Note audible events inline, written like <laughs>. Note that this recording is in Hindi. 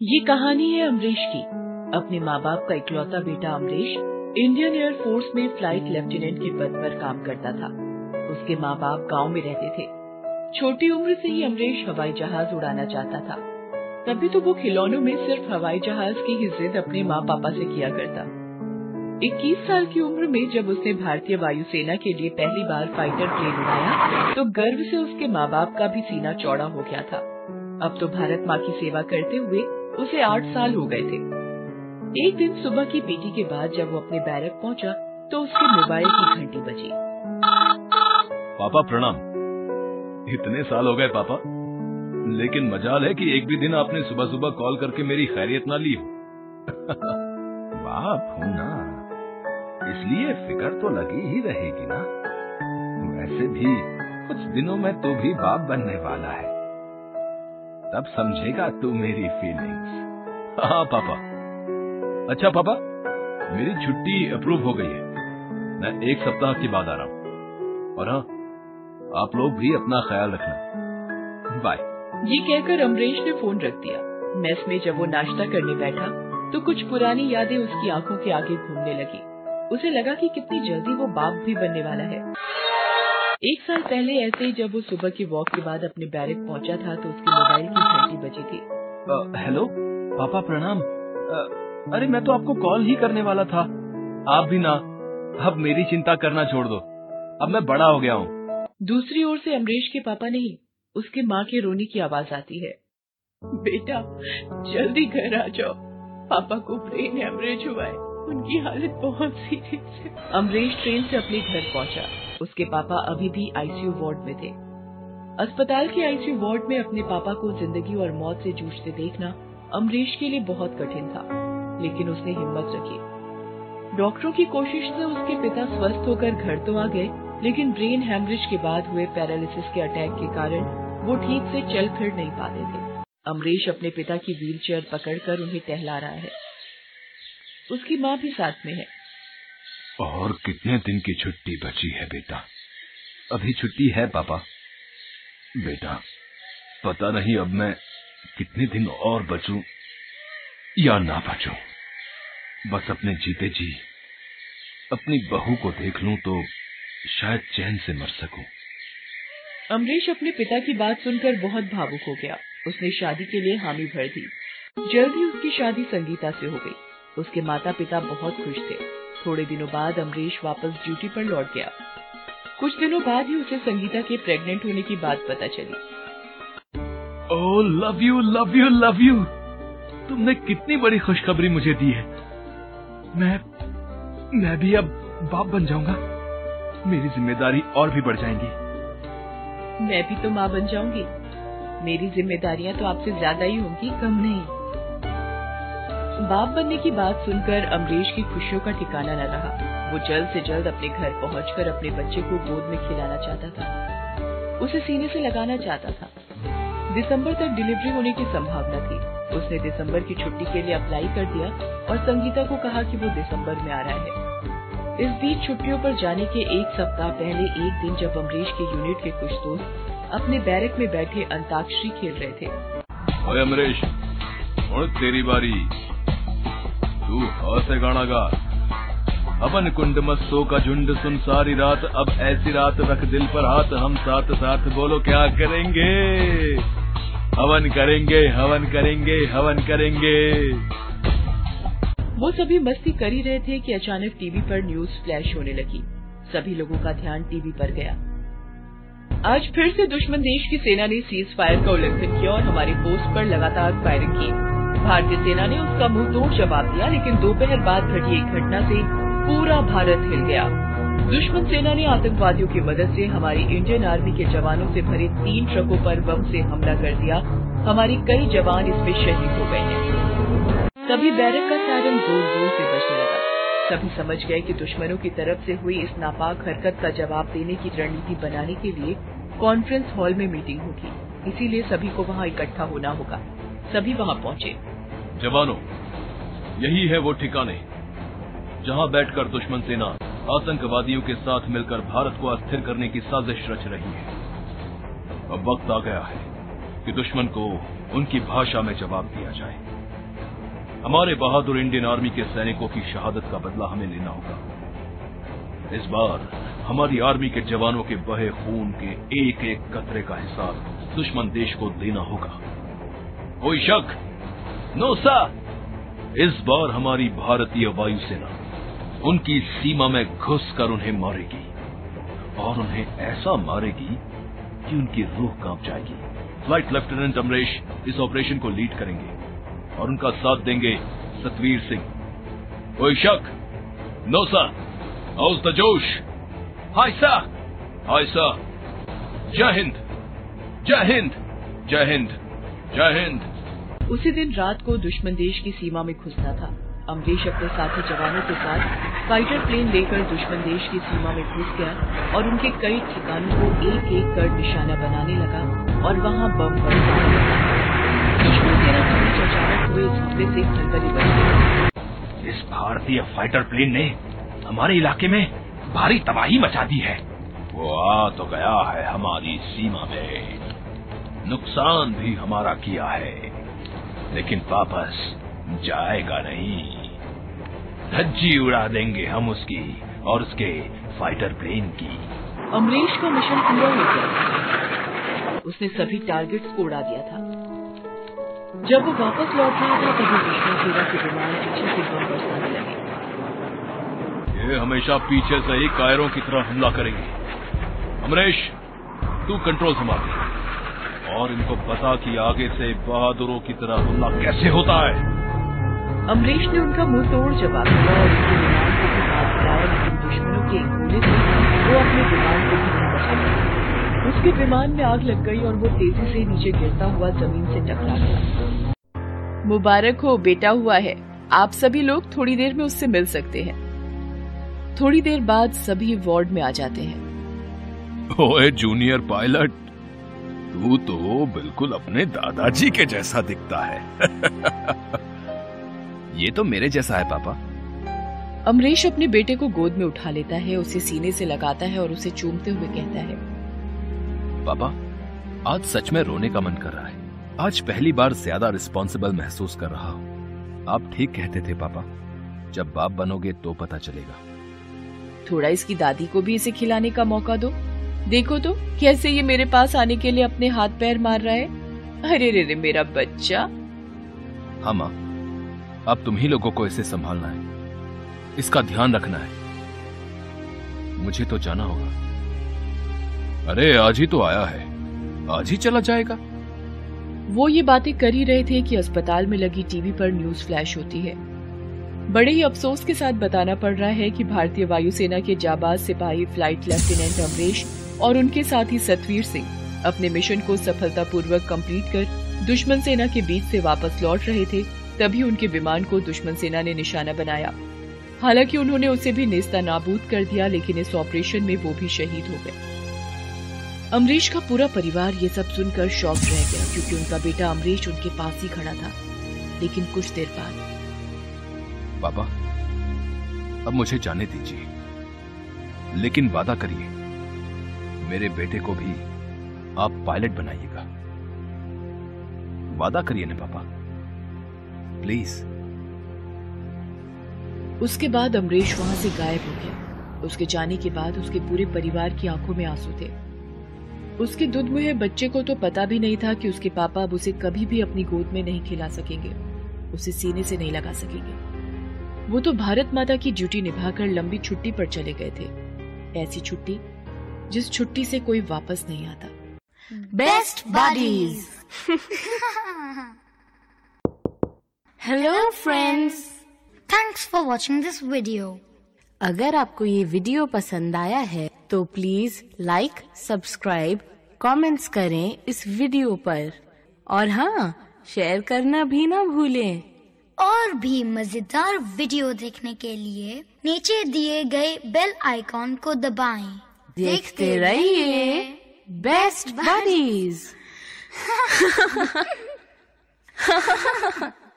ये कहानी है अमरीश की। अपने माँ बाप का इकलौता बेटा अमरीश इंडियन एयर फोर्स में फ़्लाइट लेफ्टिनेंट के पद पर काम करता था। उसके माँ बाप गाँव में रहते थे। छोटी उम्र से ही अमरीश हवाई जहाज़ उड़ाना चाहता था। तभी तो वो खिलौनों में सिर्फ़ हवाई जहाज़ की ही जिद अपने माँ पापा से किया करता। 21 साल की उम्र में जब उसने भारतीय वायुसेना के लिए पहली बार फाइटर प्लेन उड़ाया तो गर्व से उसके माँ बाप का भी सीना चौड़ा हो गया था। अब तो भारत माँ की सेवा करते हुए उसे आठ साल हो गए थे। एक दिन सुबह की पीटी के बाद जब वो अपने बैरक पहुँचा तो उसके मोबाइल की घंटी बजी। पापा, प्रणाम। इतने साल हो गए पापा। लेकिन मजाल है कि एक भी दिन आपने सुबह सुबह कॉल करके मेरी खैरियत ना ली हो। <laughs> बाप हूँ ना। इसलिए फ़िक्र तो लगी ही रहेगी ना। वैसे भी कुछ दिनों में तू भी बाप बनने वाला है। तब समझेगा तू मेरी फीलिंग्स हाँ पापा। अच्छा पापा, मेरी छुट्टी अप्रूव हो गई है। मैं एक सप्ताह के बाद आ रहा हूँ। और हाँ आप लोग भी अपना ख्याल रखना। बाय ये कहकर अमरीश ने फ़ोन रख दिया। मेस में जब वो नाश्ता करने बैठा तो कुछ पुरानी यादें उसकी आँखों के आगे घूमने लगी। उसे लगा कि कितनी जल्दी वो बाप भी बनने वाला है। एक साल पहले ऐसे ही जब वो सुबह की वॉक के बाद अपने बैरक पहुँचा था तो उसके मोबाइल की घंटी बजी थी। हेलो पापा प्रणाम। अ, अरे मैं तो आपको कॉल ही करने वाला था। आप भी ना। अब मेरी चिंता करना छोड़ दो। अब मैं बड़ा हो गया हूँ। दूसरी ओर से अमरीश के पापा नहीं उसके माँ के रोने की आवाज़ आती है। बेटा जल्दी घर आ जाओ। पापा को ब्रेन हेमरेज हुआ है। उनकी हालत बहुत सीरियस है। अमरीश ट्रेन से अपने घर पहुँचा। उसके पापा अभी भी आईसीयू वार्ड में थे। अस्पताल के आईसीयू वार्ड में अपने पापा को ज़िंदगी और मौत से जूझते देखना अमरीश के लिए बहुत कठिन था, लेकिन उसने हिम्मत रखी। डॉक्टरों की कोशिश से उसके पिता स्वस्थ होकर घर तो आ गए, लेकिन ब्रेन हेमरेज के बाद हुए पैरालिसिस के अटैक के कारण वो ठीक से चल फिर नहीं पाते थे। अमरीश अपने पिता की व्हीलचेयर पकड़कर उन्हें टहला रहा है। उसकी माँ भी साथ में है। और कितने दिन की छुट्टी बची है बेटा? अभी छुट्टी है पापा। बेटा पता नहीं अब मैं कितने दिन और बचूं या ना बचूं। बस अपने जीते जी अपनी बहू को देख लूँ तो शायद चैन से मर सकूँ। अमरीश अपने पिता की बात सुनकर बहुत भावुक हो गया। उसने शादी के लिए हामी भर दी। जल्द ही उसकी शादी संगीता से हो गई। उसके माता पिता बहुत खुश थे। थोड़े दिनों बाद अमरीश वापस ड्यूटी पर लौट गया। कुछ दिनों बाद ही उसे संगीता के प्रेग्नेंट होने की बात पता चली। ओ love you love you love you तुमने कितनी बड़ी खुशखबरी मुझे दी है। मैं मैं भी अब बाप बन जाऊँगा। मेरी ज़िम्मेदारी और भी बढ़ जाएँगी। मैं भी तो माँ बन जाऊँगी। मेरी जिम्मेदारियाँ तो आपसे ज़्यादा ही होंगी कम नहीं। बाप बनने की बात सुनकर अमरीश की खुशियों का ठिकाना न रहा। वो जल्द से जल्द अपने घर पहुंचकर अपने बच्चे को गोद में खिलाना चाहता था। उसे सीने से लगाना चाहता था। दिसंबर तक डिलीवरी होने की संभावना थी। उसने दिसंबर की छुट्टी के लिए अप्लाई कर दिया और संगीता को कहा कि वो दिसंबर में आ रहा है। इस बीच छुट्टियों पर जाने के एक सप्ताह पहले एक दिन जब अमरीश के यूनिट के कुछ दोस्त अपने बैरक में बैठे अंताक्षरी खेल रहे थे। अमरीश, और तेरी बारी। तू और से गाना गा। अपन कुंड मस्तों का झुंड सुन सारी रात। अब ऐसी रात रख दिल पर हाथ, हम साथ साथ बोलो, क्या करेंगे? हवन करेंगे हवन करेंगे हवन करेंगे। वो सभी मस्ती कर ही रहे थे कि अचानक टीवी पर न्यूज़ फ्लैश होने लगी। सभी लोगों का ध्यान टीवी पर गया। आज फिर से दुश्मन देश की सेना ने सीज फायर का उल्लंघन किया और हमारी पोस्ट पर लगातार फायरिंग की। भारतीय सेना ने उसका मुँह तोड़ जवाब दिया, लेकिन दोपहर बाद घटी एक घटना से पूरा भारत हिल गया। दुश्मन सेना ने आतंकवादियों की मदद से हमारी इंडियन आर्मी के जवानों से भरे तीन ट्रकों पर बम से हमला कर दिया। हमारी कई जवान इसमें शहीद हो गए हैं। तभी बैरक का सायरन ज़ोर ज़ोर से बजने लगा। सभी समझ गए कि दुश्मनों की तरफ़ से हुई इस नापाक हरकत का जवाब देने की रणनीति बनाने के लिए कॉन्फ्रेंस हॉल में मीटिंग होगी। इसीलिए सभी को वहाँ इकट्ठा होना होगा। सभी वहाँ पहुँचे। जवानों, यही है वो ठिकाने जहाँ बैठकर दुश्मन सेना आतंकवादियों के साथ मिलकर भारत को अस्थिर करने की साजिश रच रही है। अब वक्त आ गया है कि दुश्मन को उनकी भाषा में जवाब दिया जाए। हमारे बहादुर इंडियन आर्मी के सैनिकों की शहादत का बदला हमें लेना होगा। इस बार हमारी आर्मी के जवानों के बहे खून के एक एक कतरे का हिसाब दुश्मन देश को देना होगा। कोई शक? नो सा इस बार हमारी भारतीय वायुसेना उनकी सीमा में घुसकर उन्हें मारेगी और उन्हें ऐसा मारेगी कि उनकी रूह काँप जाएगी। फ़्लाइट लेफ्टिनेंट अमरेश इस ऑपरेशन को लीड करेंगे और उनका साथ देंगे सतवीर सिंह। कोई शक। नो सर हाउस द जोश? हाय सर हाय सर जय हिंद। जय हिंद। जय हिंद। जय हिंद। उसी दिन रात को दुश्मन देश की सीमा में घुसना था। अमरीश अपने साथी जवानों के साथ फाइटर प्लेन लेकर दुश्मन देश की सीमा में घुस गया और उनके कई ठिकानों को एक एक कर निशाना बनाने लगा और वहाँ बम दुश्मन सेना अचानक हुए इस हमले से खलबली गई इस भारतीय फाइटर प्लेन ने हमारे इलाके में भारी तबाही मचा दी है। वो आ तो गया है हमारी सीमा में। नुकसान भी हमारा किया है। लेकिन वापस जाएगा नहीं। धज्जी उड़ा देंगे हम उसकी और उसके फाइटर प्लेन की। अमरीश का मिशन पूरा हो गया। उसने सभी टारगेट्स को उड़ा दिया था। जब वो वापस लौट रहा था तभी दुश्मन सेना के विमान पीछे से बम बरसाने लगे। ये हमेशा पीछे से ही कायरों की तरह हमला करेंगे। अमरेश तू कंट्रोल संभाल। और इनको बता कि आगे से बहादुरों की तरह हमला कैसे होता है। अमरीश ने उनका मुँह तोड़ जवाब दिया और उनके विमान को भी हाथ गिराया लेकिन दुश्मनों के एक गोले से वो अपने विमान को भी नहीं बचा सका। उसके विमान में आग लग गई और वो तेज़ी से नीचे गिरता हुआ ज़मीन से टकरा गया। मुबारक हो बेटा हुआ है। आप सभी लोग थोड़ी देर में उससे मिल सकते हैं। थोड़ी देर बाद सभी वार्ड में आ जाते हैं। ओए जूनियर पायलट तू तो बिल्कुल अपने दादाजी के जैसा दिखता है। <laughs> ये तो मेरे जैसा है पापा। अमरीश अपने बेटे को गोद में उठा लेता है उसे सीने से लगाता है और उसे चूमते हुए कहता है। पापा आज सच में रोने का मन कर रहा है। आज पहली बार ज़्यादा रिस्पॉन्सिबल महसूस कर रहा हूँ। आप ठीक कहते थे पापा। जब बाप बनोगे तो पता चलेगा। थोड़ा इसकी दादी को भी इसे खिलाने का मौका दो। देखो तो कैसे ये मेरे पास आने के लिए अपने हाथ पैर मार रहा है? अरे रे रे मेरा बच्चा। हाँ माँ अब तुम ही लोगों को इसे संभालना है। इसका ध्यान रखना है। मुझे तो जाना होगा। अरे आज ही तो आया है। आज ही चला जाएगा। वो ये बातें कर ही रहे थे कि अस्पताल में लगी टीवी पर न्यूज़ फ्लैश होती है। बड़े ही अफसोस के साथ बताना पड़ रहा है कि भारतीय वायुसेना के जाबाज सिपाही फ़्लाइट लेफ्टिनेंट अमरीश और उनके साथी सतवीर सिंह अपने मिशन को सफलतापूर्वक कंप्लीट कर दुश्मन सेना के बीच से वापस लौट रहे थे, तभी उनके विमान को दुश्मन सेना ने निशाना बनाया। हालाँकि उन्होंने उसे भी नेस्ता नाबूद कर दिया, लेकिन इस ऑपरेशन में वो भी शहीद हो गए। अमरीश का पूरा परिवार ये सब सुनकर शौक रह गया, क्योंकि उनका बेटा अमरीश उनके पास ही खड़ा था, लेकिन कुछ देर बाद। पापा अब मुझे जाने दीजिए, लेकिन वादा करिए। मेरे बेटे को भी आप पायलट बनाइएगा। वादा करिए ना पापा। प्लीज़ उसके बाद अमरीश वहाँ से गायब हो गया। उसके जाने के बाद उसके पूरे परिवार की आँखों में आँसू थे। उसके दुध मुहे बच्चे को तो पता भी नहीं था कि उसके पापा अब उसे कभी भी अपनी गोद में नहीं खिला सकेंगे। उसे सीने से नहीं लगा सकेंगे। वो तो भारत माता की ड्यूटी निभाकर लंबी छुट्टी पर चले गए थे। ऐसी छुट्टी जिस छुट्टी से कोई वापस नहीं आता। Best buddies hello friends thanks for watching this video अगर आपको ये वीडियो पसंद आया है तो प्लीज़ लाइक सब्सक्राइब कमेंट्स करें इस वीडियो पर। और हाँ शेयर करना भी ना भूलें। और भी मज़ेदार वीडियो देखने के लिए नीचे दिए गए बेल आइकॉन को दबाएँ। देखते रहिए बेस्ट बडीज <laughs>